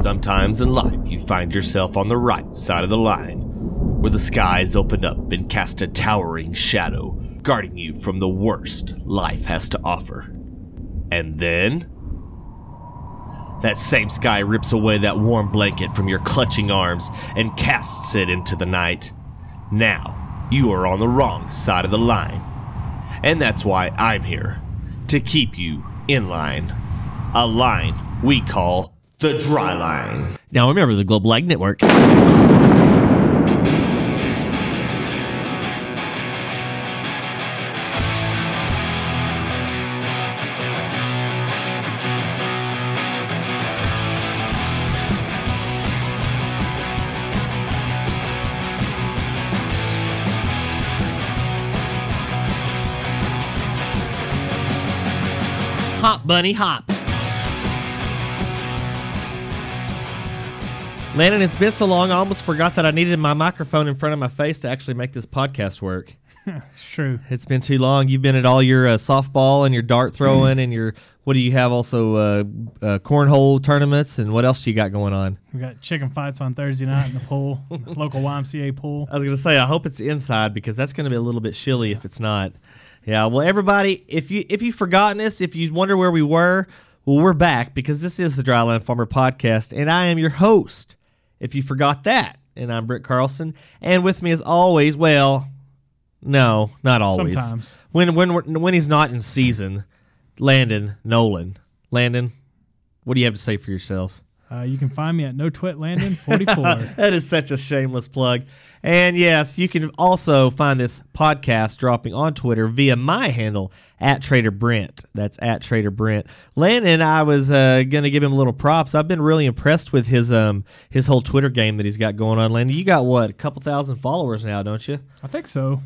Sometimes in life, you find yourself on the right side of the line, where the skies open up and cast a towering shadow, guarding you from the worst life has to offer. And then. That same sky rips away that warm blanket from your clutching arms and casts it into the night. Now, you are on the wrong side of the line. And that's why I'm here to keep you in line. A line we call the dry line. Now remember the Global Ag Network. Hop, bunny, hop. Landon, it's been so long, I almost forgot that I needed my microphone in front of my face to actually make this podcast work. It's true. It's been too long. You've been at all your uh, softball and your dart throwing and your what do you have also uh, uh, cornhole tournaments and what else do you got going on? We got chicken fights on Thursday night in the pool, the local YMCA pool. I was going to say I hope it's inside because that's going to be a little bit chilly if it's not. Yeah, well everybody, if you if you've forgotten us, if you wonder where we were, well we're back because this is the Dryland Farmer podcast and I am your host. If you forgot that, and I'm Britt Carlson, and with me as always, well, no, not always. Sometimes. When when we're, when he's not in season, Landon Nolan. Landon, what do you have to say for yourself? Uh, you can find me at No Twit Landon 44. that is such a shameless plug. And yes, you can also find this podcast dropping on Twitter via my handle at Trader Brent. That's at Trader Brent. Landon, I was uh, going to give him a little props. I've been really impressed with his um his whole Twitter game that he's got going on. Landon, you got what a couple thousand followers now, don't you? I think so.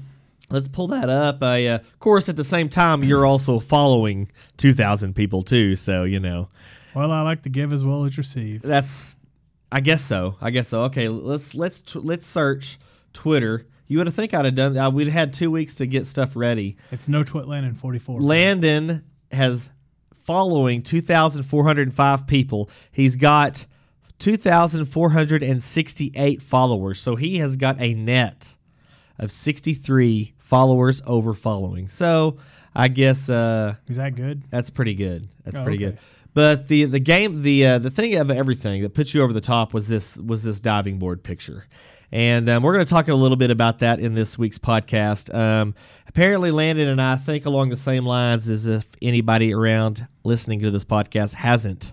Let's pull that up. Uh. Of course, at the same time, you're also following 2,000 people too. So, you know, Well, I like to give as well as receive. that's, I guess so. I guess so. Okay. Let's, let's, let's search Twitter. You would have think I'd have done uh, We'd had two weeks to get stuff ready. It's No Twit Landon 44. Landon has following 2,405 people. He's got 2,468 followers. So he has got a net of 63 followers over following. So I guess uh, Is that good? that's pretty good. That's Oh, pretty okay. good. But the the game the uh, the thing of everything that put you over the top was this was this diving board picture. And um, we're going to talk a little bit about that in this week's podcast. Um, apparently, Landon and I think along the same lines as if anybody around listening to this podcast hasn't,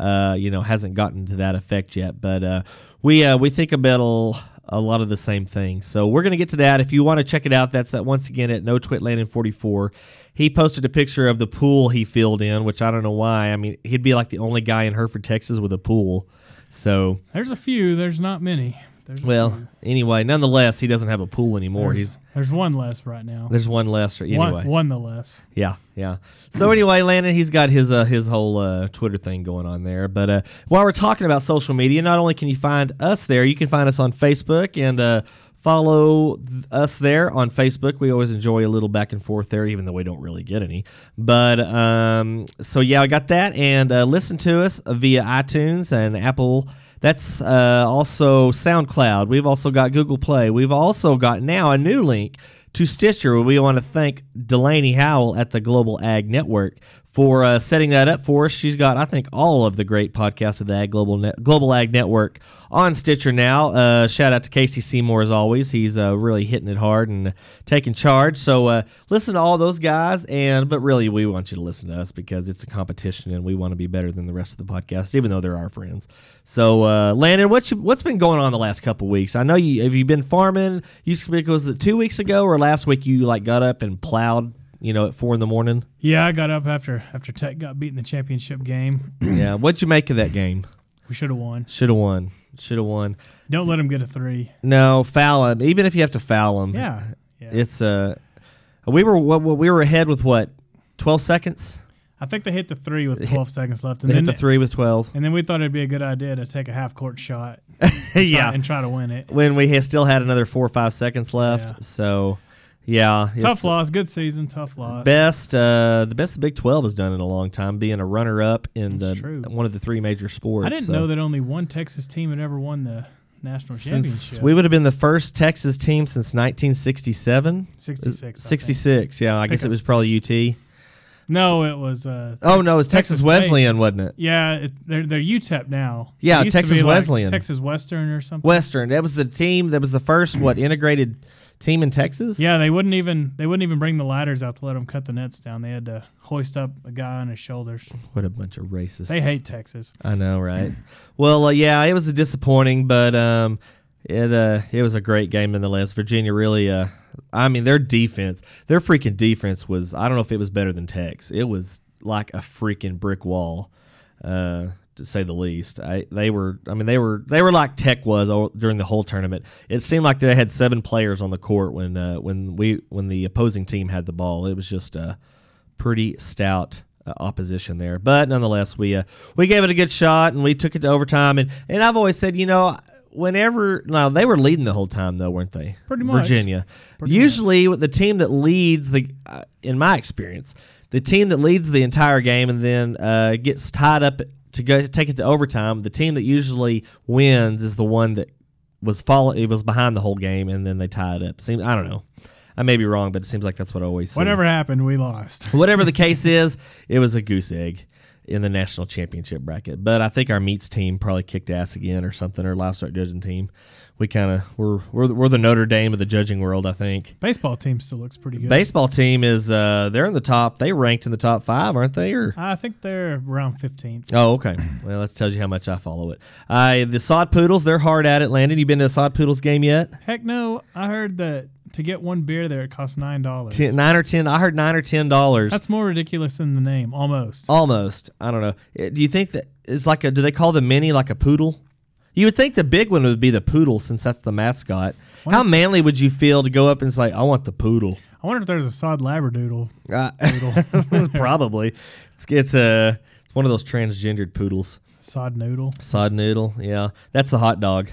uh, you know, hasn't gotten to that effect yet. But uh, we uh, we think about a, lot of the same things. So we're going to get to that. If you want to check it out, that's uh, once again at No Twit Landon 44. He posted a picture of the pool he filled in, which I don't know why. I mean, he'd be like the only guy in Hereford, Texas, with a pool. So, There's a few. There's not many. There's well, anyway, nonetheless, he doesn't have a pool anymore. there's, He's there's one less right now. there's one less. Anyway, One, one the less. Yeah, yeah. So anyway, Landon, he's got his uh, his whole uh, Twitter thing going on there. But uh, while we're talking about social media, not only can you find us there, you can find us on Facebook and uh, follow us there on Facebook. We always enjoy a little back and forth there, even though we don't really get any. But um, so yeah, I got that, and uh, listen to us via iTunes and Apple. That's uh, also SoundCloud. We've also got Google Play. We've also got now a new link to Stitcher. We want to thank Delaney Howell at the Global Ag Network for uh, setting that up for us. She's got, I think, all of the great podcasts of the Ag Global Net- Global Ag Network on Stitcher now. Uh, shout out to Casey Seymour as always. He's uh, really hitting it hard and taking charge. So uh, listen to all those guys, and but really, we want you to listen to us because it's a competition, and we want to be better than the rest of the podcasts, even though they're our friends. So, uh, Landon, what's you, what's been going on the last couple weeks? I know you have you been farming. You was it two weeks ago or last week? You like got up and plowed, you know, at four in the morning. Yeah, I got up after after Tech got beat in the championship game. yeah, what'd you make of that game? We should have won. Should have won. Should have won. Don't let them get a three. No, foul him. Even if you have to foul him, Yeah. Yeah. it's uh, we were what we were ahead with what twelve seconds. I think they hit the three with Hit- 12 seconds left, and They hit then the three with twelve. and then we thought it'd be a good idea to take a half court shot, try- yeah, and try to win it. when we still had another four or five seconds left. Yeah. So, Yeah, Tough loss. Good season. Tough loss. Best, uh, the best the Big Twelve has done in a long time, being a runner-up in That's the true. one of the three major sports. I didn't so. know that only one Texas team had ever won the national Since championship. we would have been the first Texas team since 1967. 66. I think. 66, yeah. I guess it was probably UT. No, it was. Uh, Oh no, it was Texas, State. Wesleyan, wasn't it? Yeah, it, they're they're UTEP now. Yeah, It used to Texas be like Wesleyan. Texas Western or something. Western. That was the team that was the first what integrated team in Texas. Yeah, they wouldn't even they wouldn't even bring the ladders out to let them cut the nets down. They had to hoist up a guy on his shoulders. What a bunch of racists. They hate Texas. I know, right? well, uh, yeah, it was a disappointing, but um, it uh, it was a great game nonetheless. Virginia really, uh, I mean, their defense, their freaking defense was. I don't know if it was better than Tex. It was like a freaking brick wall, uh, to say the least. I they were. I mean, they were they were like Tech was all, during the whole tournament. It seemed like they had seven players on the court when uh, when we when the opposing team had the ball. It was just a pretty stout uh, opposition there. But nonetheless, we uh, we gave it a good shot and we took it to overtime. And and I've always said, you know, whenever no, they were leading the whole time though, weren't they? Pretty much. Virginia. Pretty Usually, with the team that leads the, uh, in my experience, the team that leads the entire game and then uh, gets tied up to go take it to overtime. The team that usually wins is the one that was following. It was behind the whole game and then they tie it up. Seems I don't know. I may be wrong, but it seems like that's what I always see. Whatever happened, we lost. Whatever the case is, it was a goose egg in the national championship bracket. But I think our meats team probably kicked ass again or something, or livestock judging team. We kind of we're, we're we're the Notre Dame of the judging world, I think. Baseball team still looks pretty good. Baseball team is uh they're in the top. They ranked in the top five, aren't they? Or I think they're around 15th. oh, okay. Well, that tells you how much I follow it. Uh, the Sod Poodles, they're hard at it. Landon, you been to a Sod Poodles game yet? Heck no, I heard that to get one beer there it costs nine dollars. Nine or ten? I heard nine or ten dollars. That's more ridiculous than the name, almost. Almost. I don't know. Uh, Do you think that it's like a? Do they call the mini like a poodle? You would think the big one would be the poodle since that's the mascot. How manly would you feel to go up and say, "I want the poodle"? I wonder if there's a sod labradoodle. Uh, probably. It's it's a it's one of those transgendered poodles. Sod noodle. Sod noodle. Yeah, that's the hot dog.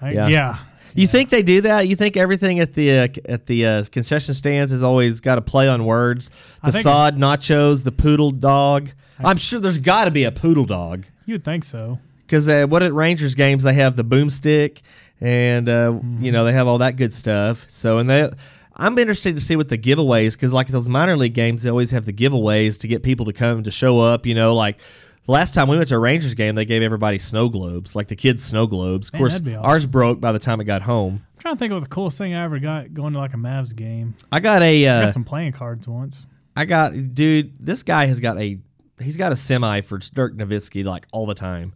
I- Yeah. yeah. You think they do that? You think everything at the uh, at the uh, concession stands has always got to play on words? The sod nachos, the poodle dog. I'm sure there's got to be a poodle dog. You would think so. because uh, what at Rangers games they have the boomstick and uh, you know they have all that good stuff. So and they, I'm interested to see what the giveaways because like those minor league games they always have the giveaways to get people to come to show up. You know, like the last time we went to a Rangers game they gave everybody snow globes, like the kids snow globes. Of Man, course, that'd be awesome. ours broke by the time it got home. I'm trying to think of the coolest thing I ever got going to like a Mavs game. I got a I uh, got some playing cards once. I got dude. This guy has got a he's got a semi for Dirk Nowitzki like all the time.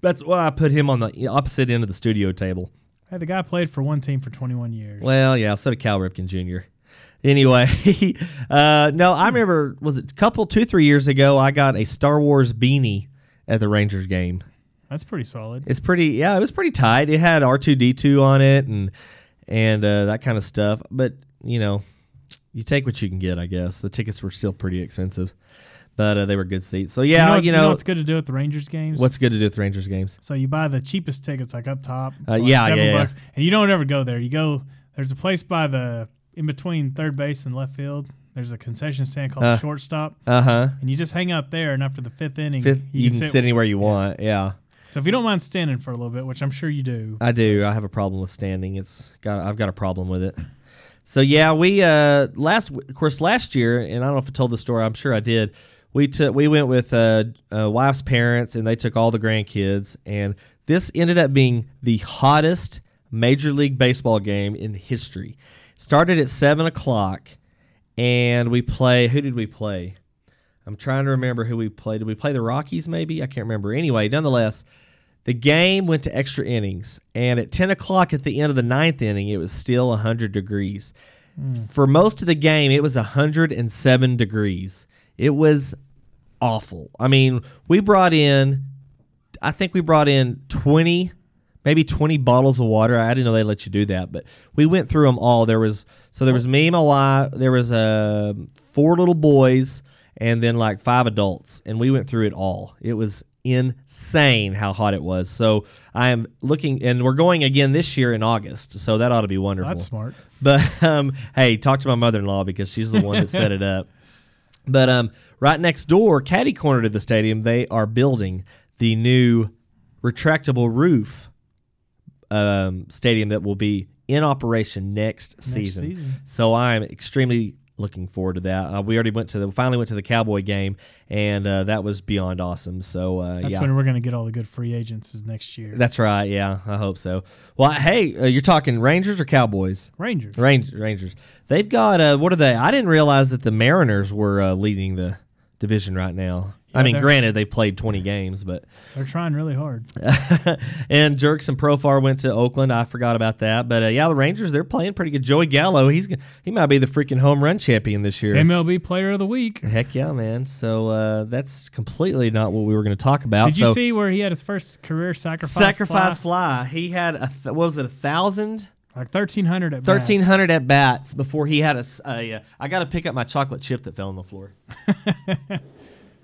That's why I put him on the opposite end of the studio table. Hey, the guy played for one team for 21 years. Well, yeah, so did Cal Ripken Jr. Anyway, uh, no, I remember was it a couple two three years ago? I got a Star Wars beanie at the Rangers game. That's pretty solid. It's pretty, yeah, it was pretty tight. It had R two D two on it and and uh, that kind of stuff. But you know, you take what you can get. I guess the tickets were still pretty expensive, but uh, they were good seats. So yeah, you you know, know, what's good to do at the Rangers games? what's good to do with the Rangers games? so you buy the cheapest tickets like up top, Uh, like yeah, seven yeah, yeah. bucks, and you don't ever go there. You go there's a place by the in between third base and left field. There's a concession stand called Uh, the shortstop, Uh huh. and you just hang out there. And after the fifth inning, Fifth, you, can sit, anywhere you yeah. want. Yeah. So if you don't mind standing for a little bit, which I'm sure you do, I do. I have a problem with standing. It's got. I've got a problem with it. So yeah, we uh last of course last year, and I don't know if I told the story. I'm sure I did. We took we went with uh, uh wife's parents, and they took all the grandkids, and this ended up being the hottest Major League Baseball game in history. Started at seven o'clock, and we play. Who did we play? I'm trying to remember who we played. Did we play the Rockies? Maybe I can't remember. Anyway, nonetheless, the game went to extra innings, and at 10 o'clock at the end of the ninth inning, it was still 100 degrees. Hmm. For most of the game, it was 107 degrees. It was awful. I mean, we brought in, I think we brought in 20, maybe 20 bottles of water. I didn't know they let you do that, but we went through them all. There was, so there was me, and my wife, there was uh, four little boys, and then like five adults, and we went through it all. It was insane how hot it was. So I am looking, and we're going again this year in August. So that ought to be wonderful. That's smart. But um, hey, talk to my mother in law because she's the one that set it up. But um, right next door, caddy corner to the stadium, they are building the new retractable roof um, stadium that will be in operation next, season. season. So I'm extremely looking forward to that. Uh, we already went to the finally went to the Cowboy game, and uh, that was beyond awesome. So uh, That's yeah, when we're going to get all the good free agents is next year. that's right. Yeah, I hope so. Well, hey, uh, you're talking Rangers or Cowboys? Rangers. Rangers. Rangers. They've got uh, what are they? I didn't realize that the Mariners were uh, leading the division right now. I mean, granted they've played 20 games, but They're trying really hard. and Jurickson Profar went to Oakland. I forgot about that, but uh, yeah, the Rangers they're playing pretty good. Joey Gallo, he's he might be the freaking home run champion this year. MLB Player of the Week. Heck yeah, man! So uh, that's completely not what we were going to talk about. Did you so, see where he had his first career sacrifice? sacrifice fly? fly? He had a th- what was it a thousand? like thirteen hundred at bats. Thirteen hundred at bats before he had a. s- a, uh, got to pick up my chocolate chip that fell on the floor.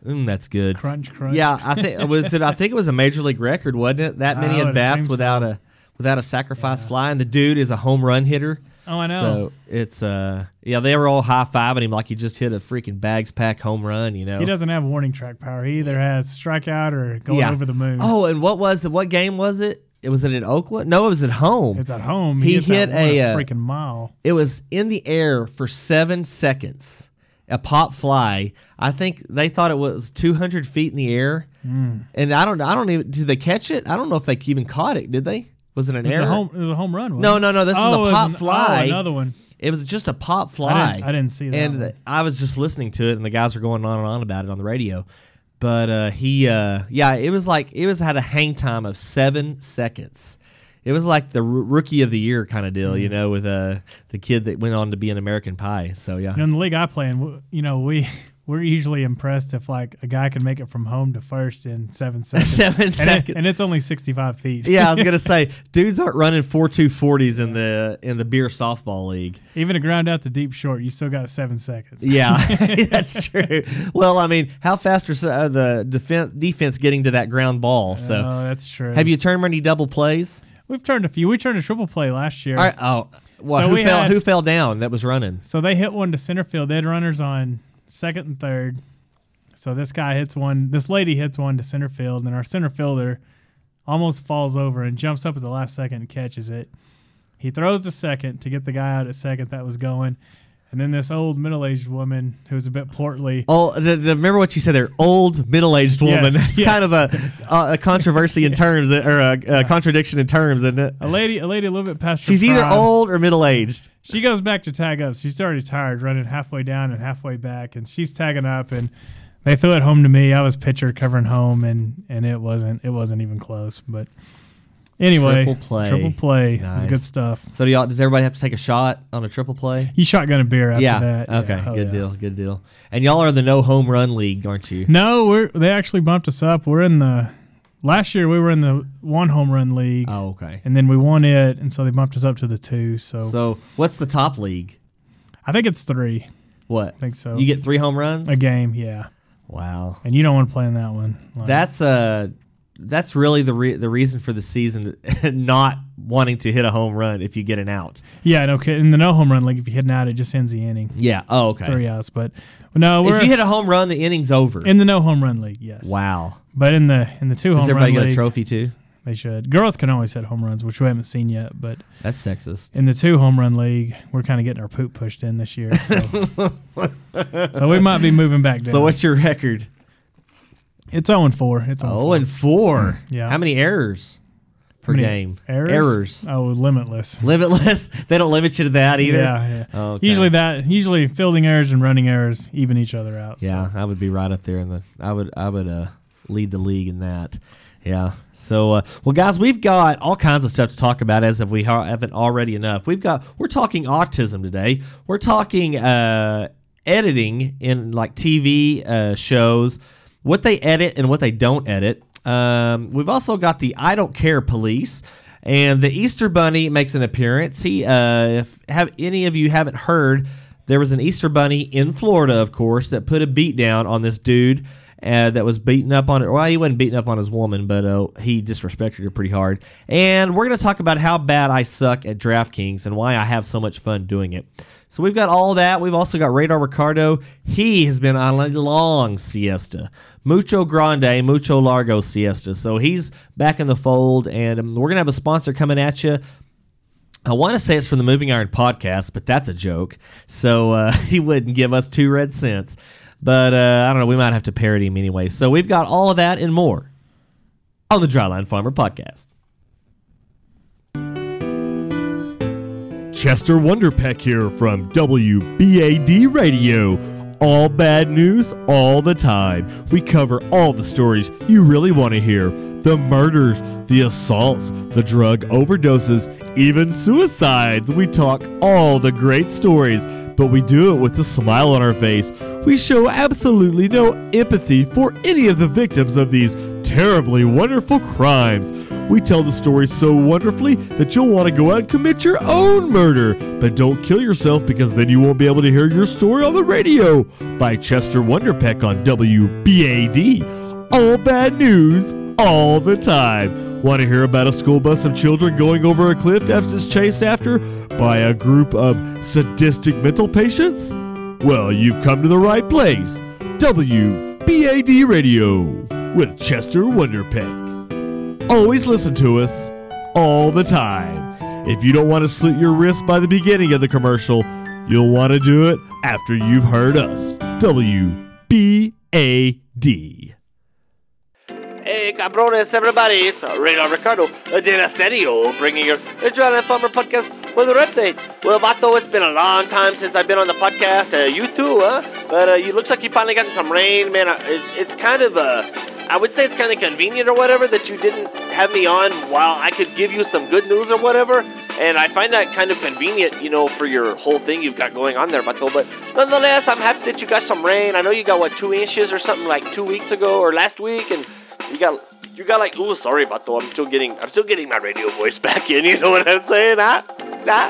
mm, that's good. Crunch, crunch. Yeah, I think was it. I think it was a major league record, wasn't it? That many I at bats without so. a without a sacrifice fly, and the dude is a home run hitter. Oh, I know. So it's uh yeah, they were all high fiving him like he just hit a freaking bags pack home run. You know. He doesn't have warning track power. He either has strikeout or going yeah. over the moon. Oh, and what was it? What game was it? It was it at Oakland? No, it was at home. It's at home. He that hit one a, uh, freaking mile. It was in the air for seven seconds. A pop fly. I think they thought it was 200 feet in the air, Hmm. and I don't. I don't even. Did they catch it? I don't know if they even caught it. Did they? Was it an It was, error? a home, it was a home run. No, no, no. This oh, was a was pop an- fly. Oh, another one. It was just a pop I fly. didn't, I didn't see that. and one. I was just listening to it, and the guys were going on and on about it on the radio. But uh, he, uh, yeah, it was like it was had a hang time of seven seconds. It was like the r- rookie of the year kind of deal, you Mm. know, with uh, the kid that went on to be an American Pie. So yeah, in the league I play in, you know, we we're usually impressed if like a guy can make it from home to first in seven seconds. seven and, it- seconds. and it's only sixty five feet. yeah, I was gonna say, dudes aren't running four two forties in the in the beer softball league. Even a ground out to deep short, you still got seven seconds. Yeah, that's true. Well, I mean, how fast are uh, the defense defense getting to that ground ball? So, oh, that's true. have you turned many double plays? We've turned a few. We turned a triple play last year. All right, oh, well, So who we fell? had- who fell down? That was running. So they hit one to center field. They had runners on second and third. So this guy hits one. This lady hits one to center field, and our center fielder almost falls over and jumps up at the last second and catches it. He throws the second to get the guy out at second that was going, and then this old middle-aged woman who was a bit portly. Oh, th- th- remember what you said there? Old middle-aged woman. Yes, That's yes. kind of a, a, a controversy in terms, or a, a uh, contradiction in terms, isn't it? A lady, a lady, a little bit past. She's either prime. old or middle-aged. She goes back to tag up. She's already tired, running halfway down and halfway back, and she's tagging up. And they threw it home to me. I was pitcher covering home, and and it wasn't it wasn't even close. But anyway, Triple play. triple play. Nice. good stuff. So, do y'all? Does everybody have to take a shot on a triple play? You shotgun a beer after yeah. that. Okay. Yeah. Oh, good yeah. deal. Good deal. And y'all are the no home run league, aren't you? No, we're they actually bumped us up. We're in the last year. We were in the one home run league, Oh, okay. and then we won it, and so they bumped us up to the two. So, So, what's the top league? I think it's three. What? I think so. You get three home runs. a game, yeah. Wow. And you don't want to play in that one. Like, That's uh that's really the re- the reason for the season not wanting to hit a home run if you get an out. Yeah, no. okay, In the no home run league, if you hit an out, it just ends the inning. Yeah. Oh, okay. Three outs, but no, we're If you hit a home run, the inning's over. in the no home run league. Yes. wow. But in the in the two Does home everybody run get a trophy too? they should. Girls can always hit home runs, which we haven't seen yet. But That's sexist. in the two home run league, we're kind of getting our poop pushed in this year. So, so we might be moving back down. So what's your record? It's zero and four. It's 0 Oh, and four. Yeah. How many errors per many game? errors. Errors. Oh, limitless. Limitless. they don't limit you to that either. Yeah, yeah. Oh, okay. Usually that usually fielding errors and running errors even each other out. so. Yeah, I would be right up there in the. I would. I would uh, lead the league in that. Yeah. So, uh, well, guys, we've got all kinds of stuff to talk about as if we ha- haven't already enough. We've got. We're talking autism today. We're talking uh, editing in like TV uh, shows, what they edit and what they don't edit. Um, we've also got the I don't care police. And the Easter Bunny makes an appearance. He, uh, if have any of you haven't heard, there was an Easter Bunny in Florida, of course, that put a beat down on this dude uh, that was beaten up on it. Well, he wasn't beaten up on his woman, but uh, he disrespected her pretty hard. And we're going to talk about how bad I suck at DraftKings and why I have so much fun doing it. So we've got all that. We've also got Radar Ricardo. He has been on a long siesta. Mucho Grande, Mucho Largo siesta. So he's back in the fold, and um, we're going to have a sponsor coming at you. I want to say it's from the Moving Iron podcast, but that's a joke. So uh, he wouldn't give us two red cents. But uh, I don't know. We might have to parody him anyway. So we've got all of that and more on the Dryline Farmer podcast. Chester Wonderpeck here from WBAD Radio. All bad news all the time. We cover all the stories you really want to hear the murders, the assaults, the drug overdoses, even suicides. We talk all the great stories, but we do it with a smile on our face. We show absolutely no empathy for any of the victims of these terribly wonderful crimes. We tell the story so wonderfully that you'll want to go out and commit your own murder. But don't kill yourself because then you won't be able to hear your story on the radio. By Chester Wonderpeck on WBAD. All bad news all the time. Want to hear about a school bus of children going over a cliff after it's chased after by a group of sadistic mental patients? Well, you've come to the right place. WBAD Radio with Chester Wonderpeck. Always listen to us all the time. If you don't want to slit your wrist by the beginning of the commercial, you'll want to do it after you've heard us. WBAD. Hey, cabrones, everybody, it's Radar Ricardo de la Serio bringing your Adrenaline Farmer podcast with an update. Well, Vato, it's been a long time since I've been on the podcast. Uh, you too, huh? But uh, looks like you finally gotten some rain, man. Uh, it, it's kind of, uh, I would say it's kind of convenient or whatever that you didn't have me on while I could give you some good news or whatever. And I find that kind of convenient, you know, for your whole thing you've got going on there, Vato. But nonetheless, I'm happy that you got some rain. I know you got, what, two inches or something like two weeks ago or last week, and you got you got like ooh sorry Bato, I'm still getting I'm still getting my radio voice back in, you know what I'm saying? Nah, nah,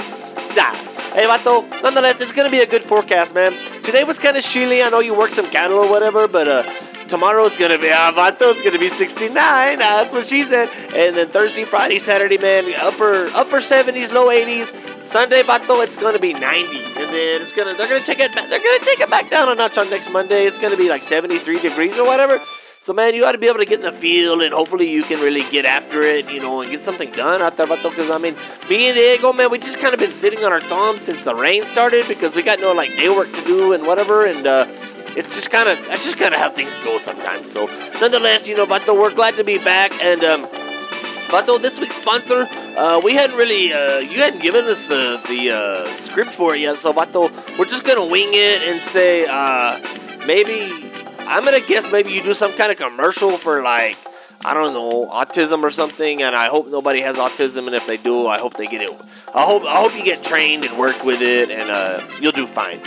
nah. Hey Bato, nonetheless, it's gonna be a good forecast, man. Today was kinda chilly, I know you worked some cattle or whatever, but uh tomorrow's gonna be ah Bato, it's gonna be 69, ah, that's what she said. And then Thursday, Friday, Saturday, man, upper upper 70s, low 80s. Sunday, Bato, it's gonna be 90, and then it's gonna they're gonna take it back, they're gonna take it back down a notch on next Monday. It's gonna be like 73 degrees or whatever. So man, you ought to be able to get in the field, and hopefully you can really get after it, you know, and get something done out there, Vato. Because I mean, me and Diego, man, we just kind of been sitting on our thumbs since the rain started because we got no like day work to do and whatever, and uh, it's just kind of that's just kind of how things go sometimes. So nonetheless, you know, Vato, we're glad to be back, and um, Vato, this week's sponsor, uh, we hadn't really, uh, you hadn't given us the the uh, script for it yet, so Vato, we're just gonna wing it and say, uh, maybe. I'm gonna guess maybe you do some kind of commercial for like I don't know autism or something, and I hope nobody has autism, and if they do, I hope they get it. I hope I hope you get trained and work with it, and uh, you'll do fine.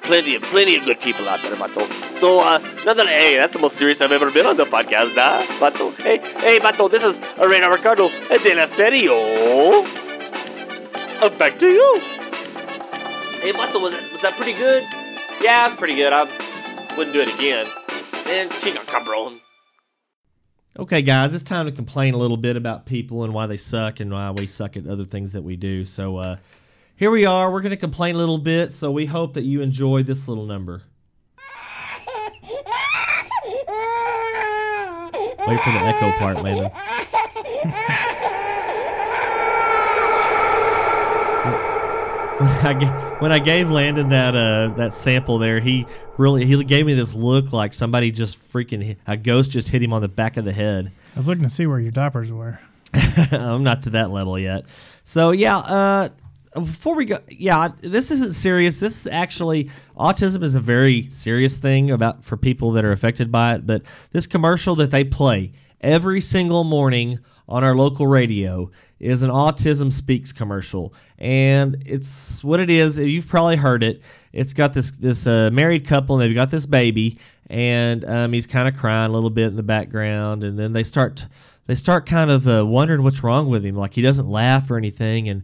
Plenty of plenty of good people out there, Bato. So, uh, nonetheless, hey, that's the most serious I've ever been on the podcast, huh, Bato? Hey, hey, Bato, this is Arena Ricardo de la Serio. Uh, back to you. Hey, Bato, was that, was that pretty good? Yeah, it's pretty good. I wouldn't do it again. Man, chica cabron. Okay, guys, it's time to complain a little bit about people and why they suck and why we suck at other things that we do. So, uh, here we are. We're going to complain a little bit, so we hope that you enjoy this little number. Wait for the echo part, Landon. when I, ga- when I gave Landon that uh, that sample there, he really he gave me this look like somebody just freaking hit- a ghost just hit him on the back of the head. I was looking to see where your diapers were. I'm not to that level yet. So yeah, uh, before we go, yeah, this isn't serious. This is actually autism is a very serious thing about for people that are affected by it. But this commercial that they play every single morning on our local radio is an autism speaks commercial. And it's what it is. You've probably heard it. It's got this this uh, married couple and they've got this baby and um, he's kind of crying a little bit in the background and then they start they start kind of uh, wondering what's wrong with him. Like he doesn't laugh or anything and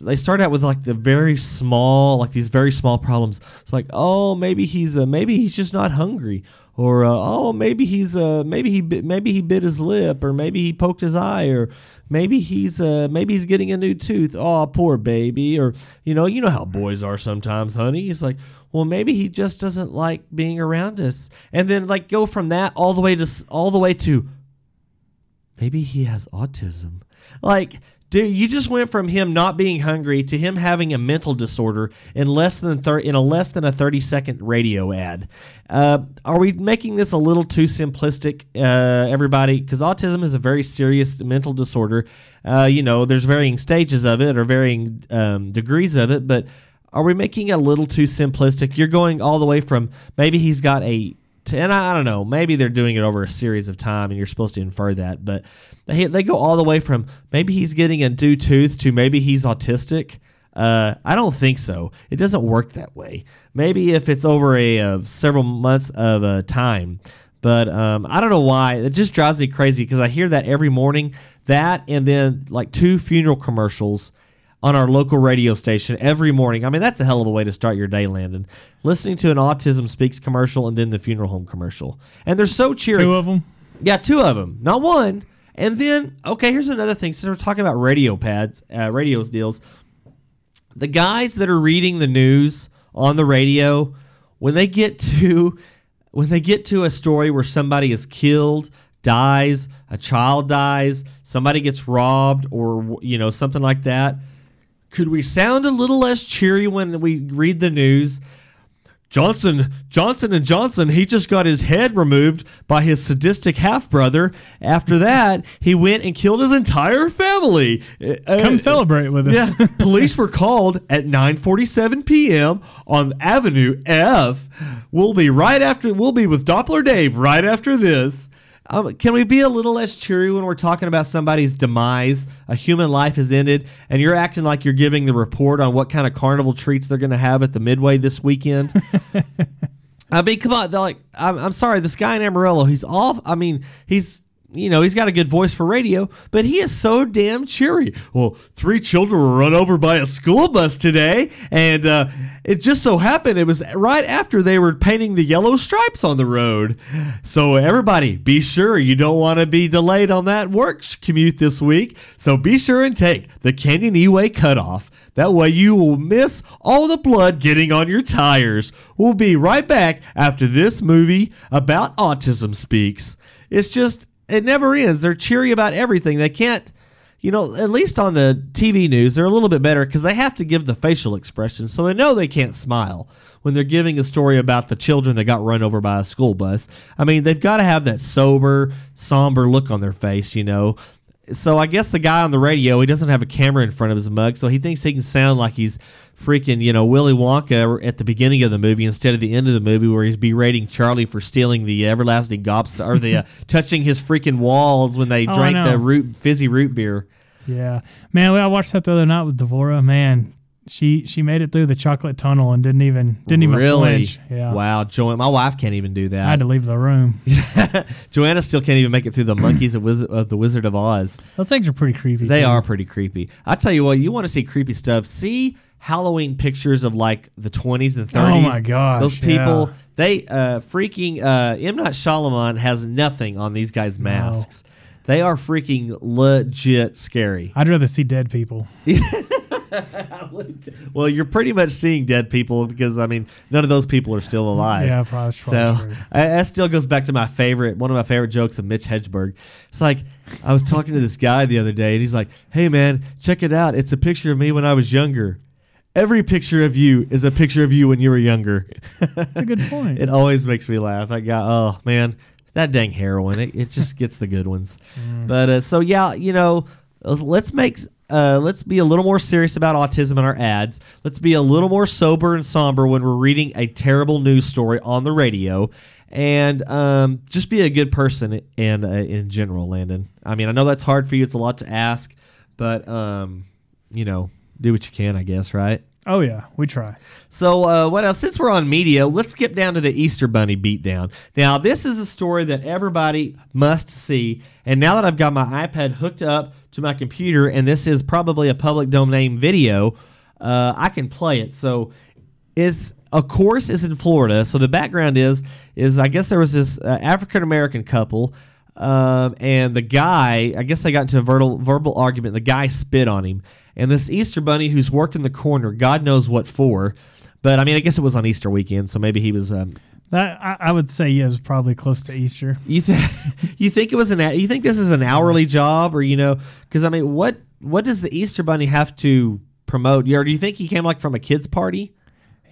they start out with like the very small like these very small problems. It's like oh maybe he's uh, maybe he's just not hungry or uh, oh maybe he's uh maybe he bit, maybe he bit his lip or maybe he poked his eye or maybe he's uh maybe he's getting a new tooth. Oh poor baby. Or you know you know how boys are sometimes honey. He's like well maybe he just doesn't like being around us. And then like go from that all the way to all the way to maybe he has autism. Like, dude, you just went from him not being hungry to him having a mental disorder in less than thir- in a less than a thirty second radio ad. Uh, are we making this a little too simplistic, uh, everybody? Because autism is a very serious mental disorder. Uh, you know, there's varying stages of it or varying um, degrees of it, but are we making it a little too simplistic? You're going all the way from maybe he's got a and I, I don't know, maybe they're doing it over a series of time, and you're supposed to infer that, but they they go all the way from maybe he's getting a new tooth to maybe he's autistic. Uh, I don't think so. It doesn't work that way. Maybe if it's over a uh, several months of uh, time, but um, I don't know why. It just drives me crazy because I hear that every morning. That and then like two funeral commercials on our local radio station every morning. I mean, that's a hell of a way to start your day, Landon. Listening to an Autism Speaks commercial and then the funeral home commercial. And they're so cheery. Two of them. Yeah, two of them, not one. And then, okay, here's another thing. Since we're talking about radio pads, uh, radio deals, the guys that are reading the news on the radio, when they get to when they get to a story where somebody is killed, dies, a child dies, somebody gets robbed, or you know something like that, could we sound a little less cheery when we read the news? Johnson Johnson and Johnson he just got his head removed by his sadistic half brother. After that, he went and killed his entire family. Uh, Come celebrate with us. yeah, police were called at 9:47 p.m. on Avenue F. We'll be right after. We'll be with Doppler Dave right after this. Um, can we be a little less cheery when we're talking about somebody's demise? A human life has ended, and you're acting like you're giving the report on what kind of carnival treats they're going to have at the Midway this weekend. I mean, come on. They're like, I'm, I'm sorry, this guy in Amarillo, he's off. I mean, he's, you know, he's got a good voice for radio, but he is so damn cheery. Well, three children were run over by a school bus today, and uh, it just so happened it was right after they were painting the yellow stripes on the road. So, everybody, be sure you don't want to be delayed on that work commute this week. So, be sure and take the Canyon E-Way cutoff. That way you will miss all the blood getting on your tires. We'll be right back after this movie about autism speaks. It's just it never ends. They're cheery about everything. They can't you know, at least on the TV news, they're a little bit better because they have to give the facial expression. so they know they can't smile when they're giving a story about the children that got run over by a school bus. I mean, they've got to have that sober, somber look on their face, you know. So I guess the guy on the radio, he doesn't have a camera in front of his mug, so he thinks he can sound like he's freaking, you know, Willy Wonka at the beginning of the movie instead of the end of the movie where he's berating Charlie for stealing the everlasting gobstopper or the uh, touching his freaking walls when they Oh, drank the root fizzy root beer. Yeah, man. I watched that the other night with Devora. Man, she she made it through the chocolate tunnel and didn't even didn't even really? flinch. Yeah, Wow, Joanna, my wife can't even do that. I had to leave the room. Joanna still can't even make it through the monkeys of, of the Wizard of Oz. Those things are pretty creepy. They too. are pretty creepy. I tell you what, you want to see creepy stuff? See Halloween pictures of like the 20s and 30s. Oh my gosh, Those people, yeah. they uh freaking uh M Night Shyamalan has nothing on these guys' masks. They are freaking legit scary. I'd rather see dead people. well, you're pretty much seeing dead people because I mean, none of those people are still alive. Yeah, probably- So probably. I, that still goes back to my favorite, one of my favorite jokes of Mitch Hedberg. It's like I was talking to this guy the other day, and he's like, "Hey, man, check it out. It's a picture of me when I was younger. Every picture of you is a picture of you when you were younger." That's a good point. it always makes me laugh. I got, oh man, that dang heroin. It, it just gets the good ones. But uh, so yeah, you know, let's make uh, let's be a little more serious about autism in our ads. Let's be a little more sober and somber when we're reading a terrible news story on the radio. And um, just be a good person and uh, in general, Landon. I mean, I know that's hard for you. It's a lot to ask, but um, you know, do what you can, I guess, right? Oh yeah, we try. So, uh, what else? Since we're on media, let's skip down to the Easter Bunny beatdown. Now, this is a story that everybody must see. And now that I've got my iPad hooked up to my computer, and this is probably a public domain video, uh, I can play it. So, it's of course, is in Florida. So the background is is I guess there was this uh, African American couple, um, and the guy, I guess they got into a verbal verbal argument. The guy spit on him, and this Easter bunny who's working the corner, God knows what for. But I mean, I guess it was on Easter weekend, so maybe he was. Um, That I, I would say yeah, it was probably close to Easter. you think you think it was an you think this is an hourly job or you know because I mean what what does the Easter bunny have to promote? Or do you think he came like from a kids party?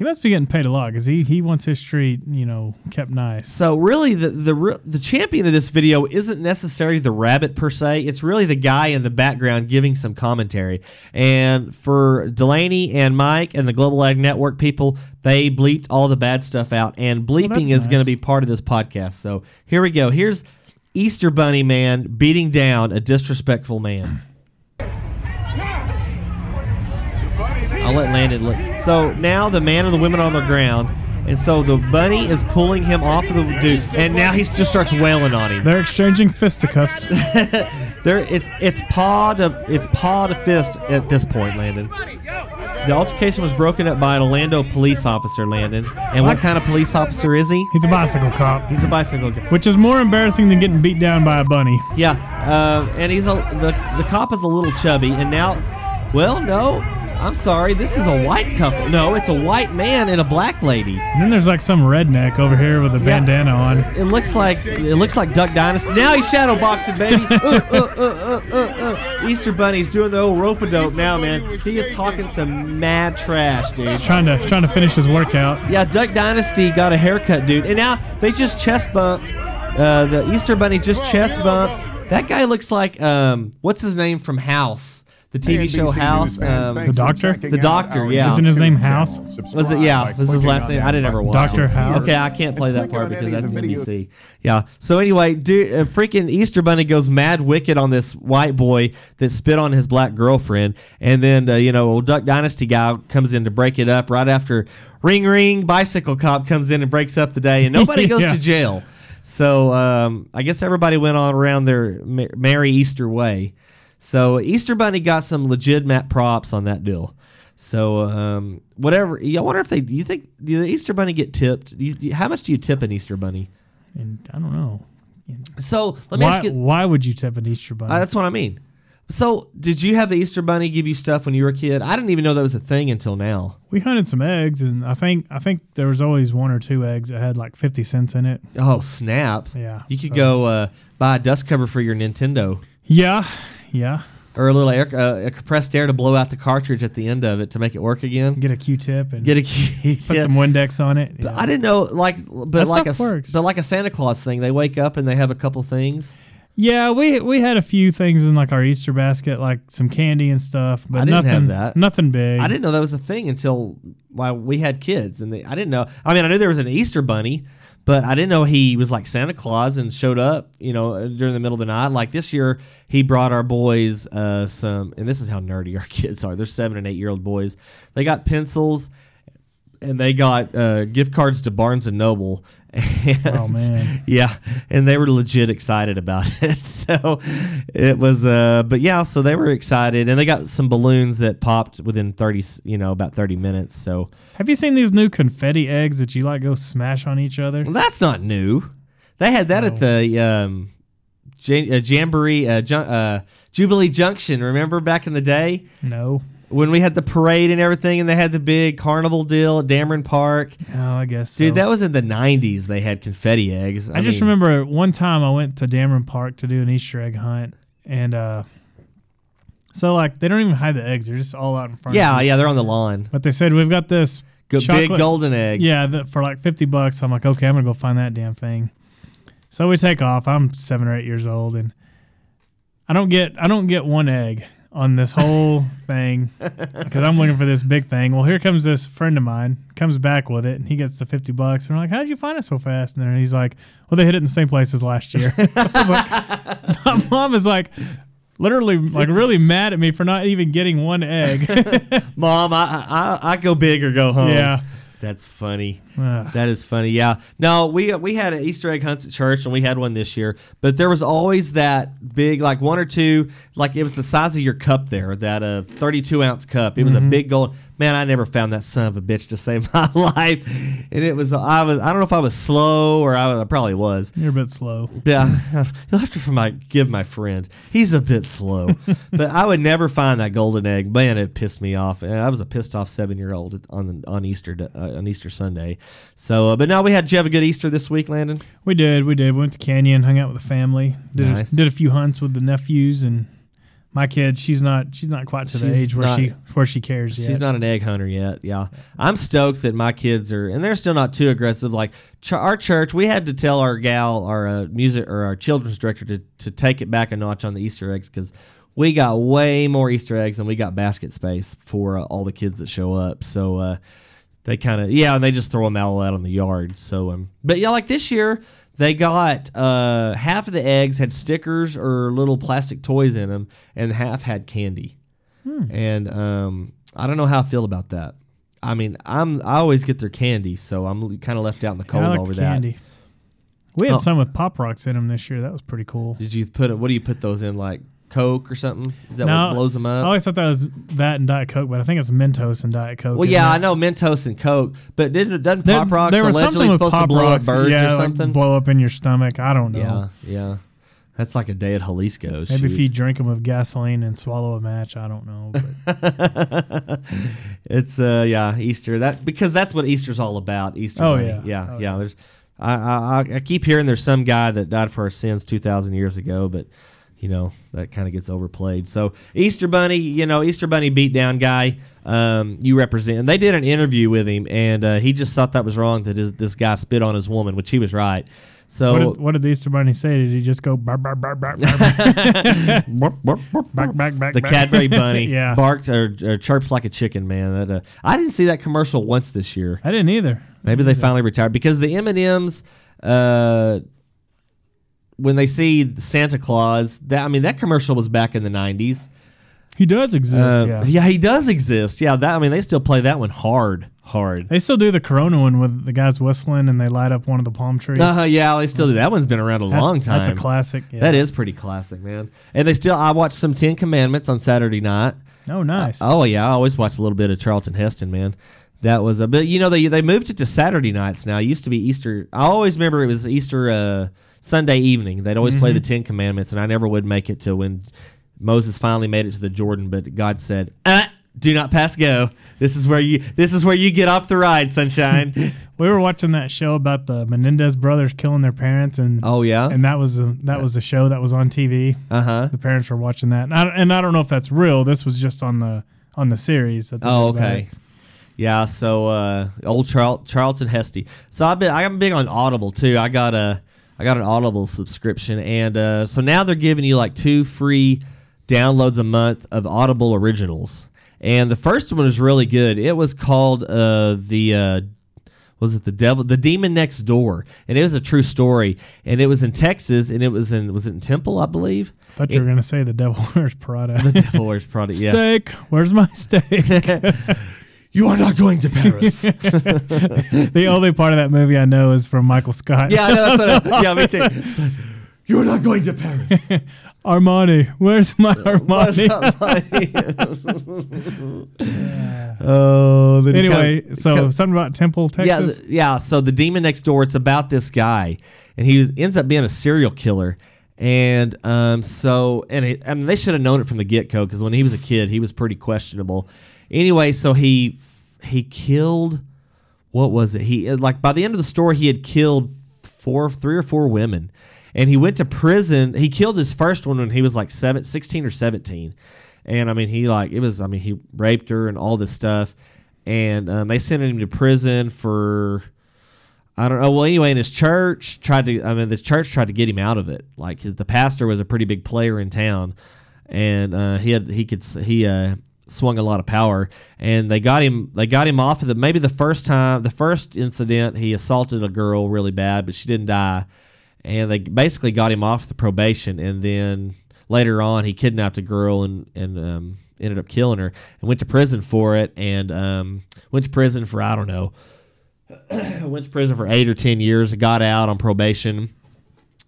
He must be getting paid a lot because he, he wants his street, you know, kept nice. So really, the the the champion of this video isn't necessarily the rabbit per se. It's really the guy in the background giving some commentary. And for Delaney and Mike and the Global Ag Network people, they bleeped all the bad stuff out. And bleeping that's is going to be part of this podcast. So here we go. Here's Easter Bunny man beating down a disrespectful man. I'll let Landon look. So now the man and the women are on the ground. And so the bunny is pulling him off of the dude, and now he just starts wailing on him. They're exchanging fisticuffs. There, it's it's paw to it's paw to fist at this point, Landon. The altercation was broken up by an Orlando police officer, Landon. And what kind of police officer is he? He's a bicycle cop, He's a bicycle cop. which is more embarrassing than getting beat down by a bunny. Yeah, uh, and he's a the the cop is a little chubby, and now, well, no, I'm sorry, this is a white couple. No, it's a white man and a black lady. And then there's like some redneck over here with a bandana on. It looks like it looks like Duck Dynasty. Now he's shadow boxing, baby. Uh, uh, uh, uh, uh, uh. Easter Bunny's doing the old rope a dope now, man. He is talking some mad trash, dude. Trying to trying to finish his workout. Yeah, Duck Dynasty got a haircut, dude, and now they just chest bumped. Uh, the Easter Bunny just chest bumped. That guy looks like um, what's his name from House, the TV show House. Um, The doctor? The doctor, yeah. Isn't his name House? Was it? Yeah, was his last name? I didn't ever watch Dr. it. House. Okay, I can't play that part because any of that's the video- NBC. Yeah. So anyway, dude, uh, freaking Easter Bunny goes mad wicked on this white boy that spit on his black girlfriend, and then uh, you know, old Duck Dynasty guy comes in to break it up right after Ring Ring Bicycle Cop comes in and breaks up the day, and nobody goes Yeah. to jail. So um, I guess everybody went on around their merry Easter way. So Easter Bunny got some legitimate props on that deal. So um, whatever. I wonder if they. Do you think do the Easter Bunny get tipped? Do you, do you- how much do you tip an Easter Bunny? And I don't know. So let me Why, ask you. why would you tip an Easter bunny? Uh, that's what I mean. So did you have the Easter Bunny give you stuff when you were a kid? I didn't even know that was a thing until now. we hunted some eggs, and I think I think there was always one or two eggs that had like fifty cents in it. Oh snap! Yeah, You could so- go uh, buy a dust cover for your Nintendo. Yeah, yeah. or a little air, uh, a compressed air to blow out the cartridge at the end of it to make it work again. Get a Q-tip and Get a key. put some Windex on it. But Yeah. I didn't know, like, but That like a, works. but like a Santa Claus thing. They wake up and they have a couple things. Yeah, we we had a few things in like our Easter basket, like some candy and stuff, but I didn't nothing have that. nothing big. I didn't know that was a thing until while we had kids, and they, I didn't know. I mean, I knew there was an Easter bunny, but I didn't know he was like Santa Claus and showed up, you know, during the middle of the night. Like this year, he brought our boys uh, some, and this is how nerdy our kids are. They're seven and eight year old boys. They got pencils, and they got uh, gift cards to Barnes and Noble. And, Oh, man. yeah, and they were legit excited about it. So it was, uh, but yeah, so they were excited, and they got some balloons that popped within thirty, you know, about thirty minutes. So Have you seen these new confetti eggs that you like go smash on each other? that's not new. They had that at the um, Jan- uh, Jamboree uh, Jun- uh, Jubilee Junction. Remember back in the day No. When we had the parade and everything, and they had the big carnival deal at Dameron Park. Oh, I guess. So. Dude, that was in the '90s. They had confetti eggs. I, just mean, remember one time I went to Dameron Park to do an Easter egg hunt, and uh, so like they don't even hide the eggs; they're just all out in front. Yeah, yeah, they're on the lawn. But they said we've got this Good big golden egg. Yeah, the, for like fifty bucks. I'm like, okay, I'm gonna go find that damn thing. So we take off. I'm seven or eight years old, and I don't get I don't get one egg on this whole thing because I'm looking for this big thing. Well, here comes this friend of mine, comes back with it, and he gets the fifty bucks. And we're like, how did you find it so fast? And then he's like, well, they hit it in the same place as last year. I was like, my mom is like. Literally, like really mad at me for not even getting one egg. Mom, I, I I go big or go home. yeah, that's funny. Ugh. That is funny. Yeah. No, we we had an Easter egg hunt at church, and we had one this year. But there was always that big, like one or two, like it was the size of your cup there, that uh, 32 ounce cup. It was a big gold. Man, I never found that son of a bitch to save my life. And it was, I was, I don't know if I was slow or I, was, I probably was. You're a bit slow. Yeah, you'll have to for my give my friend. He's a bit slow, but I would never find that golden egg. Man, it pissed me off. I was a pissed off seven year old on the, on Easter uh, on Easter Sunday. So, uh, but now we had. Did you have a good Easter this week, Landon? We did. We did. We went to Canyon, hung out with the family, did Nice. a, did a few hunts with the nephews, and my kid. She's not. She's not quite to the She's age where not- she where she cares yet. She's not an egg hunter yet. Yeah, I'm stoked that my kids are, and they're still not too aggressive. Like ch- our church, we had to tell our gal, our uh, music or our children's director, to to take it back a notch on the Easter eggs because we got way more Easter eggs than we got basket space for uh, all the kids that show up. So uh, they kind of yeah, and they just throw them all out on the yard. So um, but yeah, like this year. They got uh, half of the eggs had stickers or little plastic toys in them, and half had candy and um, I don't know how I feel about that. I mean, I'm I always get their candy, so I'm kind of left out in the Yeah, cold I like over the candy. We had Oh. some with pop rocks in them this year. That was pretty cool. Did you put it? What do you put those in? Like Coke or something? Is that No, what blows them I up? always thought that was that and Diet Coke, but I think it's Mentos and Diet Coke. well, yeah, it? I know Mentos and Coke, but didn't doesn't There, Pop Rocks there was allegedly something with supposed Pop to blow Rocks, up birds yeah, or like something? blow up in your stomach. I don't know. yeah, yeah. That's like a day at Jalisco. Maybe if you drink them with gasoline and swallow a match, I don't know. But it's uh yeah Easter that because that's what Easter's all about Easter Oh, bunny. yeah. yeah Oh, yeah there's I, I I- I keep hearing there's some guy that died for our sins two thousand years ago but you know that kind of gets overplayed so Easter Bunny you know Easter Bunny beat down guy um you represent and they did an interview with him and uh, he just thought that was wrong that his, this guy spit on his woman which he was right so what, did, what did the Easter Bunny say? Did he just go bark, bark, bark, bark, bark, bark, bark, bark, the bark? Cadbury Bunny Yeah. barked or, or chirps like a chicken man that uh, I didn't see that commercial once this year I didn't either. Maybe they finally retired because the M and M's, uh, when they see Santa Claus, that I mean that commercial was back in the nineties. He does exist. Uh, yeah. he does exist. Yeah, that I mean they still play that one hard, hard. They still do the Corona one with the guys whistling and they light up one of the palm trees. Uh huh. Yeah, they still do. That one's been around a long time. That's a classic. Yeah. That is pretty classic, man. And they still. I watched some Ten Commandments on Saturday night. Oh, nice. Oh yeah, I always watch a little bit of Charlton Heston, man. That was a bit. You know, they they moved it to Saturday nights now. It used to be Easter. I always remember it was Easter uh, Sunday evening. They'd always play the Ten Commandments, and I never would make it till when Moses finally made it to the Jordan. But God said, uh, "Do not pass go. This is where you. This is where you get off the ride, sunshine." we were watching that show about the Menendez brothers killing their parents, and oh yeah. and that was a, that was a show that was on TV. Uh huh. The parents were watching that, and I, and I don't know if that's real. This was just on the on the series. That Oh, okay. Yeah, so uh, old Charl- Charlton Hesty. So I've been I'm big on Audible too. I got a I got an Audible subscription, and uh, so now they're giving you like two free downloads a month of Audible originals. And the first one was really good. It was called uh, the uh, was it the devil the demon next door, and it was a true story. And it was in Texas, and it was in was it in Temple, I believe. I thought you were gonna say the devil wears Prada. The devil wears Prada. Yeah. Steak. Where's my steak? You are not going to Paris. the only part of that movie I know is from Michael Scott. Yeah, I know, that's what I, yeah, me too. Like, You're not going to Paris. Armani. Where's my Armani? buddy? oh, anyway, come- so come- something about Temple, yeah, Texas. th- yeah. So the demon next door. It's about this guy, and he ends up being a serial killer. And um, so, and it, I mean, they should have known it from the get go because when he was a kid, he was pretty questionable. Anyway, so he he killed. What was it? He like by the end of the story, he had killed four, three or four women, and he went to prison. He killed his first one when he was like seven, 16 or seventeen, and I mean, he like it was. I mean, he raped her and all this stuff, and um, they sent him to prison for. I don't know. Well, anyway, in his church tried to. I mean, the church tried to get him out of it. Like his, the pastor was a pretty big player in town, and uh, he had he could he uh, swung a lot of power, and they got him. They got him off of the maybe the first time, the first incident, he assaulted a girl really bad, but she didn't die, and they basically got him off the probation, and then later on he kidnapped a girl and and um, ended up killing her, and went to prison for it, and um, went to prison for I don't know went to prison for eight or ten years, got out on probation,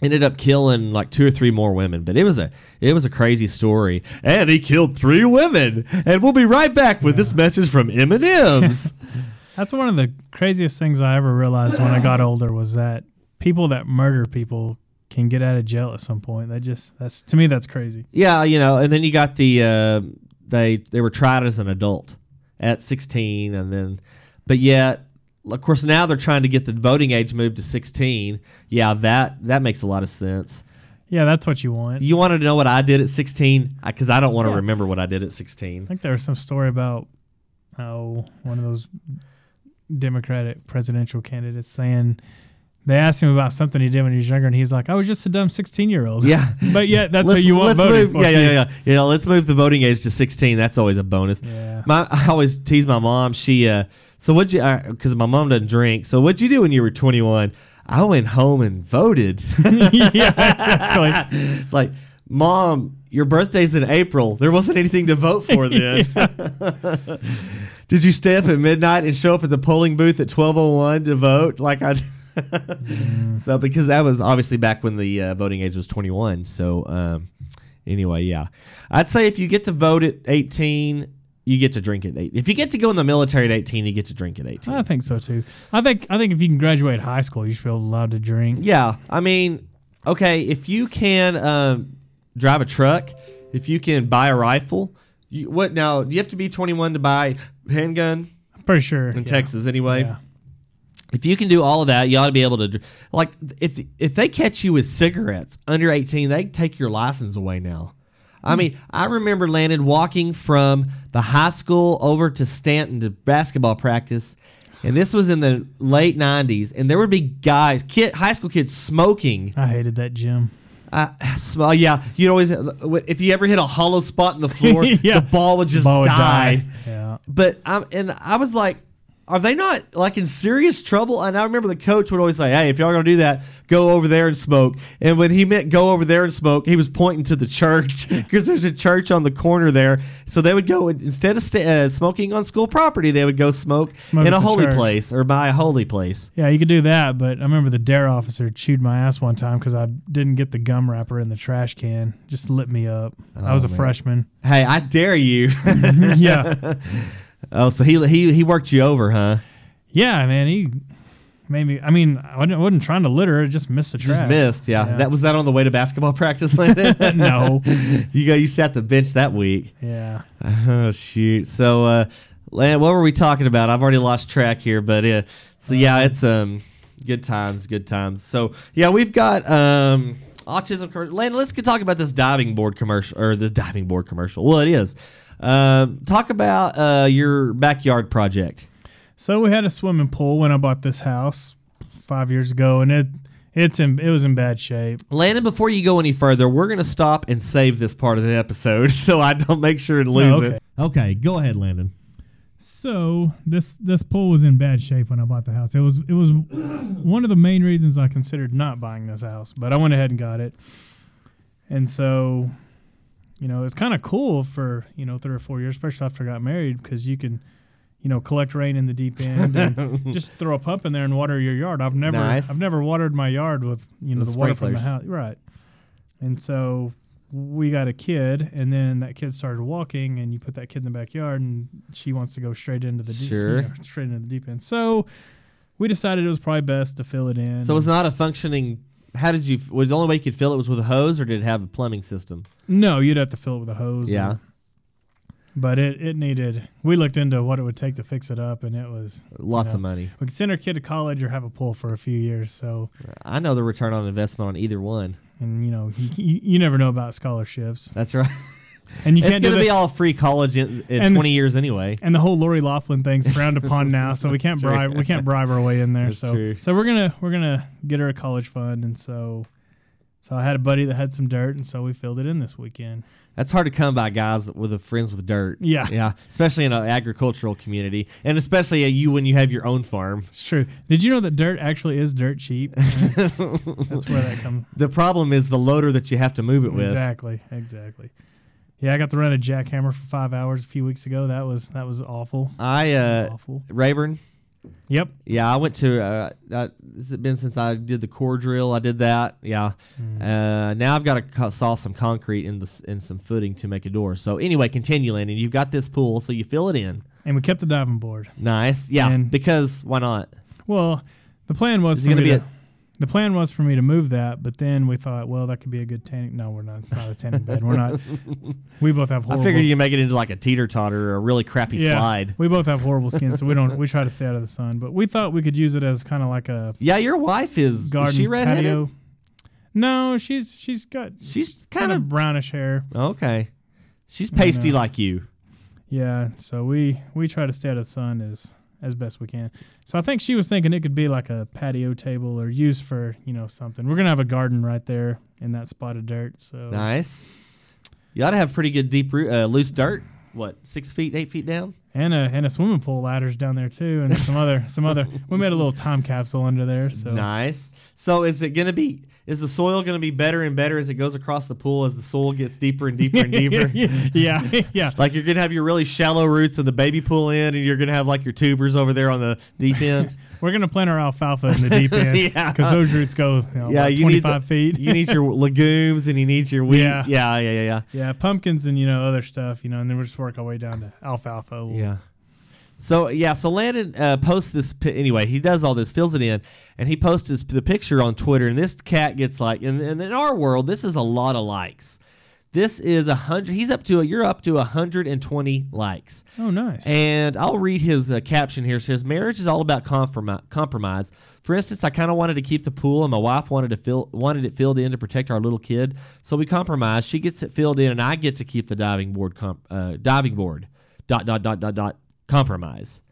ended up killing like two or three more women. But it was a it was a crazy story. And he killed three women. And we'll be right back with this message from M&M's. That's one of the craziest things I ever realized when I got older was that people that murder people can get out of jail at some point. That just that's to me that's crazy. Yeah, you know, and then you got the uh, they they were tried as an adult at 16, and then but yet. Of course, now they're trying to get the voting age moved to 16. Yeah, that that makes a lot of sense. Yeah, that's what you want. You wanted to know what I did at 16? Because I don't want to Yeah. remember what I did at 16. I think there was some story about oh one of those Democratic presidential candidates saying they asked him about something he did when he was younger, and he's like, "I was just a dumb sixteen-year-old." Yeah. but yet that's what you want voting move. Yeah, yeah, yeah, yeah. let's move the voting age to 16. That's always a bonus. Yeah. My, I always tease my mom. She, uh, so what'd you, because my mom doesn't drink. So what'd you do when you were 21? I went home and voted. yeah, it's like, mom, your birthday's in April. There wasn't anything to vote for then. Did you stay up at midnight and show up at the polling booth at 1201 to vote? Like I. So because that was obviously back when the uh, voting age was 21. So um, anyway, yeah, I'd say if you get to vote at 18, you get to drink at eight. If you get to go in the military at 18, you get to drink at 18. I think so too. I think I think if you can graduate high school, you should be allowed to drink. Yeah, I mean, okay, if you can um, drive a truck, if you can buy a rifle, you, what now? You have to be 21 to buy handgun I'm pretty sure in yeah. Texas anyway. Yeah. If you can do all of that, you ought to be able to. Like, if if they catch you with cigarettes under 18, they take your license away now. I mean, I remember Landon walking from the high school over to Stanton to basketball practice, and this was in the late 90s, and there would be guys, kid, high school kids smoking. I hated that gym. Uh, smell, yeah, you'd always if you ever hit a hollow spot in the floor, Yeah. the ball would just Ball would die. die. Yeah. But um, and I was like, are they not like in serious trouble? And I remember the coach would always say, "Hey, if y'all are gonna do that, go over there and smoke." And when he meant go over there and smoke, he was pointing to the church because there's a church on the corner there. So they would go instead of sta uh, smoking on school property, they would go smoke, Smoke in a holy church. place or by a holy place. Yeah, you could do that, but I remember the dare officer chewed my ass one time because I didn't get the gum wrapper in the trash can. Just lit me up. I was a man. freshman. Hey, I dare you! yeah, oh, so he he he worked you over, huh? yeah, man. He made me. I mean, I wasn't, wasn't trying to litter. I just missed the trash. Just missed, yeah. Yeah. That was that on the way to basketball practice, Landon? No. you go. You sat the bench that week. Yeah. Oh shoot! So, uh, Land, what were we talking about? I've already lost track here, but uh, so yeah, it's um, good times, good times. So yeah, we've got um, autism. commercial. Land, let's get talk about this diving board commercial or the diving board commercial. Well, it is. Um, talk about uh, your backyard project. So we had a swimming pool when I bought this house five years ago, and it it's in it was in bad shape. Landon, before you go any further, we're gonna stop and save this part of the episode so I don't make sure to lose okay. it. Okay, go ahead, Landon. So this this pool was in bad shape when I bought the house. It was it was one of the main reasons I considered not buying this house, but I went ahead and got it. And so, you know, it's kind of cool for you know three or four years, especially after I got married, because you can, you know, collect rain in the deep end and just throw a pump in there and water your yard. I've never Nice. I've never watered my yard with you know With the water from the house, right? And so we got a kid, and then that kid started walking, and you put that kid in the backyard, and she wants to go straight into the deep, Sure. you know, straight into the deep end. So we decided it was probably best to fill it in. So it's not a functioning. How did you? Was the only way you could fill it was with a hose, or did it have a plumbing system? no, you'd have to fill it with a hose. Yeah. but it, it needed. We looked into what it would take to fix it up, and it was Lots Yeah. of money. we could send our kid to college or have a pool for a few years. So I know the return on investment on either one. and you know you, you, you never know about scholarships, That's right. and you it's can't do going to be all free college in, in And- 20 years anyway. and the whole Lori Loughlin thing's frowned upon now, so we can't True. bribe we can't bribe our way in there. That's so true. so we're gonna we're gonna get her a college fund, and so so I had a buddy that had some dirt, and so we filled it in this weekend. That's hard to come by, guys with a friends with dirt. Yeah. yeah, especially in an agricultural community, and especially you when you have your own farm. It's true. Did you know that dirt actually is dirt cheap? That's where that comes. The problem is the loader that you have to move it with. Exactly, exactly. Yeah, I got to run a jackhammer for five hours a few weeks ago. That was that was awful. I uh, awful. Rayburn, Yep. Yeah, I went to. Uh, uh, has it been since I did the core drill? I did that. Yeah. Uh, now I've got to co- saw some concrete in the in some footing to make a door. So anyway, continue, Landon. You've got this pool, so you fill it in. And we kept the diving board. Nice. Yeah. And- because why not? Well, the plan was Is it gonna be to, the plan was for me to move that, but then we thought, well, that could be a good tanning. No, we're not. It's not a tanning bed. We're not. We both have Horrible, I figured you make it into like a teeter totter or a really crappy yeah, slide. we both have horrible skin, so we don't. We try to stay out of the sun, but we thought we could use it as kind of like a Yeah, your wife is. garden is she redheaded? patio. No, she's she's got She's kind of brownish hair. okay. She's pasty like you. Yeah, so we we try to stay out of the sun as as best we can. So I think she was thinking it could be like a patio table or used for you know something. We're gonna have a garden right there in that spot of dirt. So Nice. You ought to have pretty good deep root, uh, loose dirt. What, six feet, eight feet down? and a and a swimming pool ladders down there too, and some other some other. We made a little time capsule under there. So Nice. So is it going to be? Is the soil going to be better and better as it goes across the pool as the soil gets deeper and deeper and deeper? yeah, yeah. Like you're going to have your really shallow roots in the baby pool end, and you're going to have like your tubers over there on the deep end. We're gonna plant our alfalfa in the deep end Yeah. because those roots go you know, yeah, you need 25 the- feet. you need your legumes and you need your wheat. Yeah. Yeah, yeah, yeah, yeah. yeah, pumpkins and you know other stuff, you know, and then we'll just work our way down to alfalfa. Yeah. So yeah, so Landon uh, posts this anyway. He does all this, fills it in, and he posts his, the picture on Twitter. And this cat gets like, and, and in our world, this is a lot of likes. This is a hundred. He's up to a, you're up to a hundred and twenty likes. Oh, nice. And I'll read his uh, caption here. It says, "Marriage is all about compromi- compromise. For instance, I kind of wanted to keep the pool, and my wife wanted to fill wanted it filled in to protect our little kid. So we compromised. She gets it filled in, and I get to keep the diving board. Comp- uh, diving board. Dot dot dot dot dot. Compromise.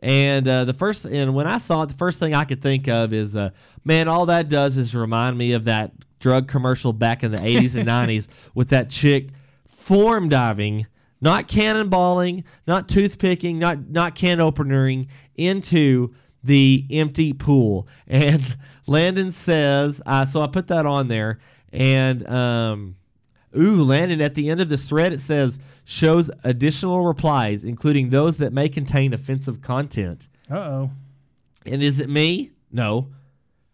And uh, the first, and when I saw it, the first thing I could think of is, uh, man, all that does is remind me of that drug commercial back in the 80s and 90s with that chick form diving, not cannonballing, not toothpicking, not not can openering into the empty pool. And Landon says, uh, so I put that on there, and um, Ooh, Landon, at the end of this thread, it says shows additional replies, including those that may contain offensive content. Uh oh. And is it me? No.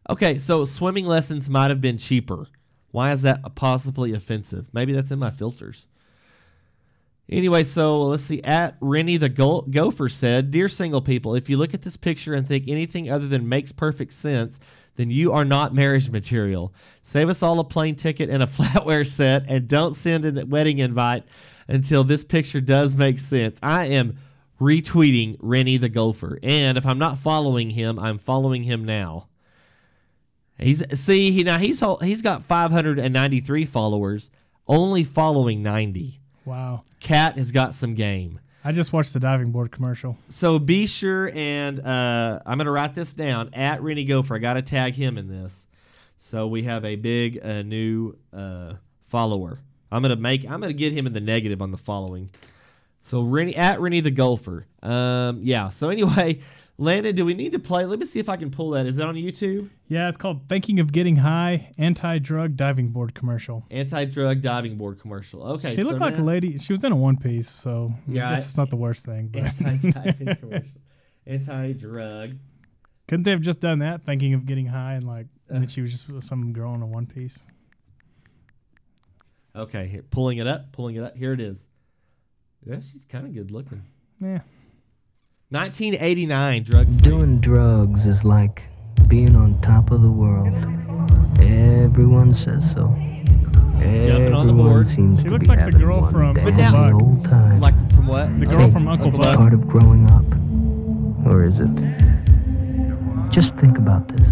Okay, so swimming lessons might have been cheaper. Why is that possibly offensive? Maybe that's in my filters. Anyway, so let's see. At Rennie the Go- Gopher said, Dear single people, if you look at this picture and think anything other than makes perfect sense, then you are not marriage material. Save us all a plane ticket and a flatware set, and don't send a wedding invite until this picture does make sense. I am retweeting Rennie the Gopher, and if I'm not following him, I'm following him now. He's see he now he's he's got 593 followers, only following 90. Wow. Cat has got some game. I just watched the diving board commercial. So be sure and uh, I'm gonna write this down at Rennie Gopher. I gotta tag him in this. So we have a big uh, new uh, follower. I'm gonna make I'm gonna get him in the negative on the following. So Rennie at Rennie the Gopher. Um, yeah. So anyway, Landon, do we need to play? Let me see if I can pull that. Is that on YouTube? Yeah, it's called Thinking of Getting High Anti Drug Diving Board Commercial. Anti-drug diving board commercial. Okay. she looked so like a lady. She was in a one piece, so Yeah, I guess I- it's not the worst thing. But Anti-diving commercial. Anti-drug. couldn't they have just done that? Thinking of getting high and like Uh. that she was just some girl in a one piece. Okay, here, pulling it up, pulling it up. Here it is. Yeah, she's kind of good looking. Yeah. 1989 drug. Doing drugs is like being on top of the world. Everyone says so. Jumping on the Everyone board. seems She to looks be like the having girl one from damn Uncle Buck. old time. Like from what? The girl from Uncle Buck. Part of growing up, or is it? Just think about this.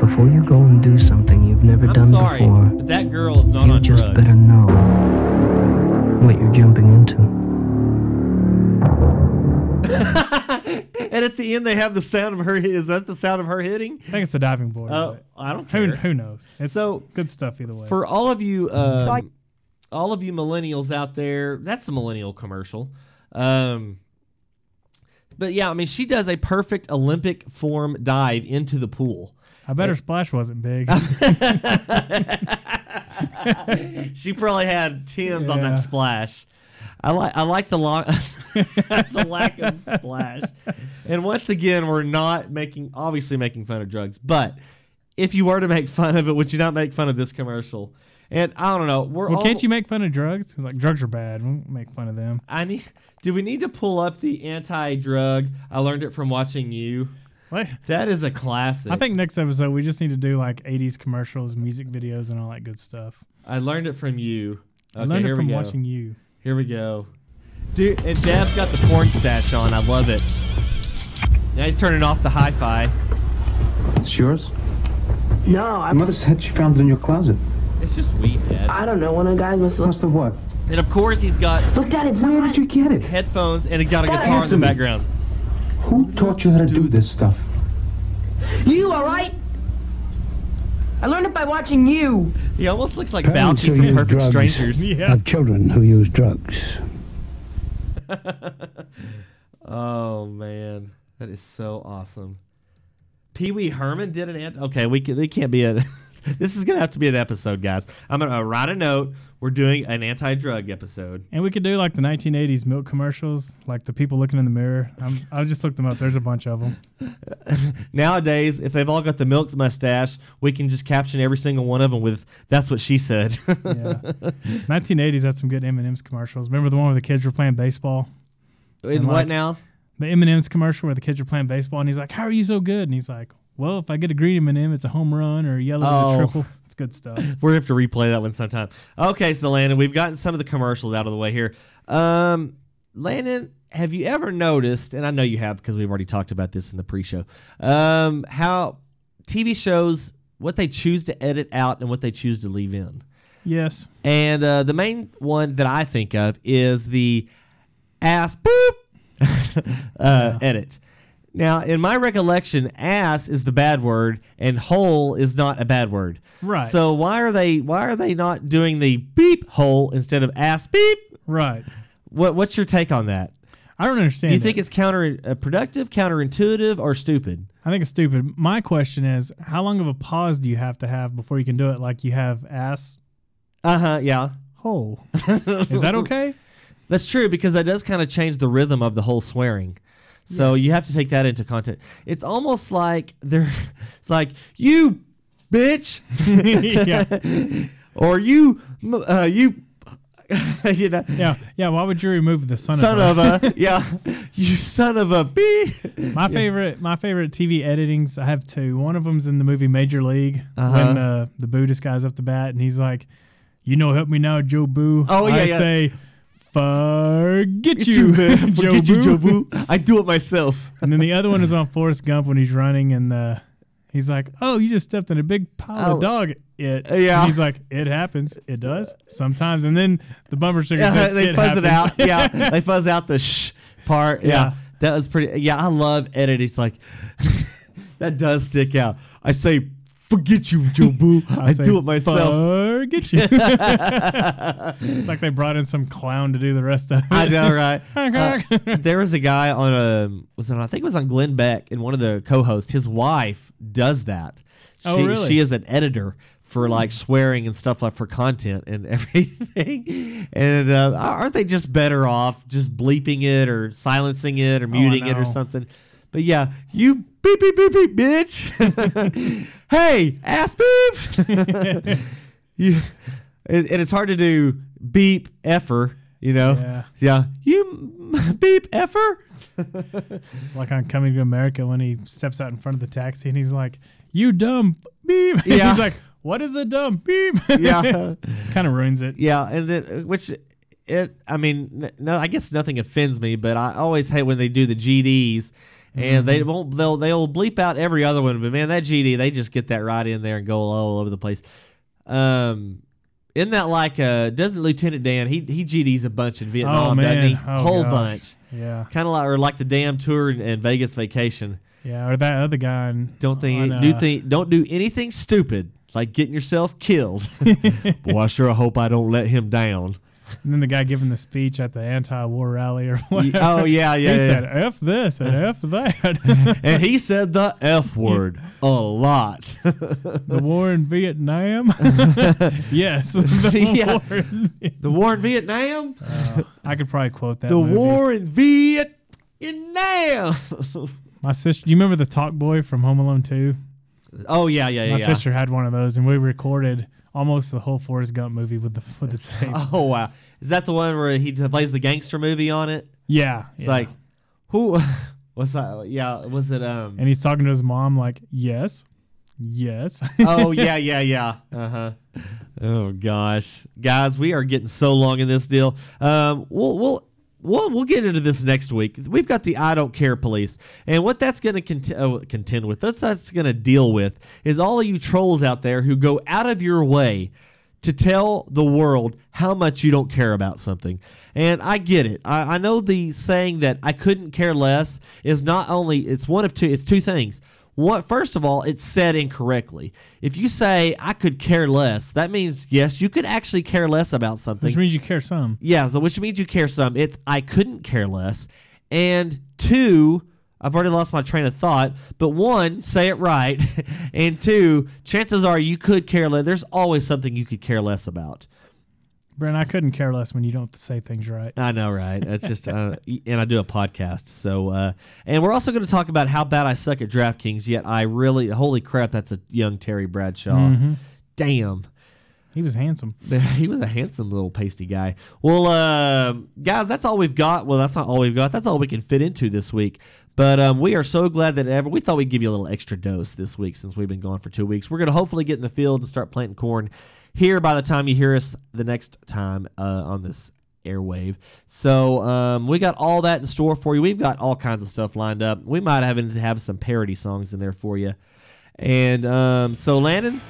Before you go and do something you've never I'm done sorry, before, but that girl is not you on just drugs. better know what you're jumping into. and at the end, they have the sound of her. Is that the sound of her hitting? I think it's the diving board. Oh, but I don't who care. who knows? It's So, good stuff either way. For all of you, um, all of you millennials out there, that's a millennial commercial. Um, but yeah, I mean, she does a perfect Olympic form dive into the pool. I bet her splash wasn't big. she probably had tens on that splash. I like I like the long the lack of splash. And once again, we're not making obviously making fun of drugs, but if you were to make fun of it, would you not make fun of this commercial? And I don't know. We're Well, all, can't you make fun of drugs? Like drugs are bad. We won't make fun of them. I need. Do we need to pull up the anti-drug? I learned it from watching you. What? That is a classic. I think next episode we just need to do like 80s commercials, music videos, and all that good stuff. I learned it from you. I Okay, learned here it from we go. watching you. Here we go. Dude, and Dad's got the porn stash on. I love it. Now he's turning off the hi-fi. It's yours? No, I, Mother said she found it in your closet. It's just weed, Dad. I don't know. One of the guys must look. Must have what? And of course he's got Look, Dad, it's Where not. did you get it? headphones and he got a Dad, guitar in the me. background. Who taught you how to do this stuff? You, all right? I learned it by watching you. He almost looks like Parents Balki from Perfect drugs Strangers. Yeah. Have children who use drugs. Oh man, that is so awesome. Pee Wee Herman did an ant. Okay, we can, they can't be a. this is gonna have to be an episode, guys. I'm gonna uh, write a note. We're doing an anti-drug episode. And we could do like the 1980s milk commercials, like the people looking in the mirror. I'm, I'll just looked them up. There's a bunch of them. Nowadays, if they've all got the milk mustache, we can just caption every single one of them with "That's what she said." Yeah. 1980s had some good M&M's commercials. Remember the one where the kids were playing baseball? and what like- now? The M&M's commercial where the kids are playing baseball, and he's like, "How are you so good?" And he's like, "Well, if I get a green M&M, it's a home run, or yellow Oh. is a triple. It's good stuff." We're gonna have to replay that one sometime. Okay, so Landon, we've gotten some of the commercials out of the way here. Um, Landon, have you ever noticed? And I know you have because we've already talked about this in the pre-show. Um, how TV shows what they choose to edit out and what they choose to leave in. Yes. And uh, the main one that I think of is the ass boop uh, edit. Now, in my recollection, ass is the bad word and hole is not a bad word. Right. So why are they why are they not doing the beep hole instead of ass beep? Right. What what's your take on that? I don't understand. Do you it. think it's counterproductive, counterintuitive, or stupid? I think it's stupid. My question is, how long of a pause do you have to have before you can do it? Like you have ass Uh huh. Yeah, hole. is that okay? that's true because that does kind of change the rhythm of the whole swearing. So you have to take that into content. It's almost like they're. It's like you, bitch, yeah. or you, uh, you, you know, Yeah. Yeah. Why would you remove the son, son of of a, yeah, you son of a bee. My favorite, my favorite TV editings. I have two. One of them's in the movie Major League Uh-huh. when uh, the Buddhist guy's up to bat and he's like, "You know, help me now, Jobu." Oh, yeah, I yeah. say, "Forget Get you. Forget you, Boo." Jobu. I do it myself. And then the other one is on Forrest Gump when he's running and uh, he's like, "Oh, you just stepped in a big pile of dog." It. Uh, yeah. And he's like, "It happens. It does sometimes." And then the bumper sticker Yeah, says, they "It fuzz it out. Yeah, they fuzz out the shh part. Yeah. Yeah. that was pretty. Yeah, I love editing. It's like that does stick out. I say, "Forget you, Jobu. I, do it myself." Forget you. it's like they brought in some clown to do the rest of it. I know, right? Uh, there was a guy on a was it, I think it was on Glenn Beck and one of the co-hosts. His wife does that. She, Oh, really? She is an editor for like swearing and stuff like for content and everything. And uh, aren't they just better off just bleeping it or silencing it or Oh, muting it or something? But yeah, you beep beep beep beep bitch. hey, ass beep. you, and, and it's hard to do beep effer. You know, Yeah. yeah. You beep effer. like on Coming to America when he steps out in front of the taxi and he's like, "You dumb beep." Yeah. he's like, "What is a dumb beep?" Yeah, kind of ruins it. yeah. And then uh, which it. I mean, no. I guess nothing offends me, but I always hate when they do the GDs. And they won't. They'll they'll bleep out every other one, but man, that GD they just get that right in there and go all over the place. Um, isn't that like uh? Doesn't Lieutenant Dan he he GDs a bunch in Vietnam, doesn't he? Oh, Whole gosh. bunch. Yeah, Kind of like or like the damn tour in, in Vegas Vacation. yeah. Or that other guy. In, Don't think on, do uh, think don't do anything stupid like getting yourself killed. Boy, I sure hope I don't let him down. And then the guy giving the speech at the anti-war rally or oh, whatever. oh yeah, yeah. he yeah. said "f this" and "f that." and he said the F word a lot. the war in Vietnam. yes, the Yeah. war. In, the war in Vietnam? Uh, I could probably quote that. the movie. war in Vietnam. My sister. Do you remember the Talk Boy from Home Alone Two? oh yeah, yeah, My yeah. My sister had one of those, and we recorded almost the whole Forrest Gump movie with the with the tape. Oh wow. Is that the one where he plays the gangster movie on it? yeah, It's yeah. like who what's that? Yeah, was it um and he's talking to his mom like, "Yes, yes." oh yeah, yeah, yeah. Uh huh. Oh gosh, guys, we are getting so long in this deal. Um, we'll we'll. We'll, we'll get into this next week. We've got the I don't care police, and what that's going to cont- uh, contend with, that's that's going to deal with, is all of you trolls out there who go out of your way to tell the world how much you don't care about something. And I get it. I, I know the saying that I couldn't care less is not only it's one of two. It's two things. One, first of all, it's said incorrectly. If you say I could care less, that means yes, you could actually care less about something. Which means you care some. Yeah, so which means you care some. It's I couldn't care less. And two, I've already lost my train of thought, but one, say it right. and two, chances are you could care less. There's always something you could care less about. Brent, I couldn't care less when you don't say things right. I know, right? It's just, uh, and I do a podcast. So, uh, and we're also going to talk about how bad I suck at DraftKings, yet I really, holy crap, that's a young Terry Bradshaw. Mm-hmm. Damn. He was handsome. he was a handsome little pasty guy. Well, uh, guys, that's all we've got. Well, that's not all we've got. That's all we can fit into this week. But um, we are so glad that ever we thought we'd give you a little extra dose this week since we've been gone for two weeks. We're going to hopefully get in the field and start planting corn here by the time you hear us the next time uh, on this airwave. So um, we got all that in store for you. We've got all kinds of stuff lined up. We might have have some parody songs in there for you. And um, so, Landon,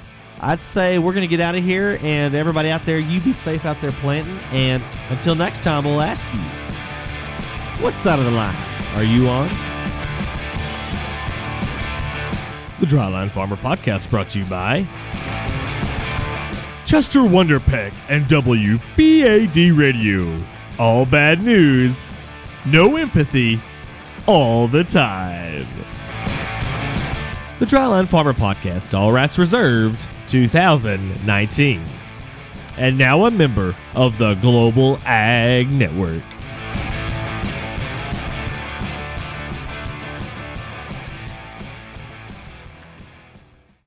I'd say we're going to get out of here. And everybody out there, you be safe out there planting. And until next time, we'll ask you, what side of the line are you on? The Dryline Farmer Podcast brought to you by Chester Wonderpeck and WBAD Radio. All bad news, no empathy, all the time. The Dryline Farmer Podcast, All Rats Reserved, 2019. And now a member of the Global Ag Network.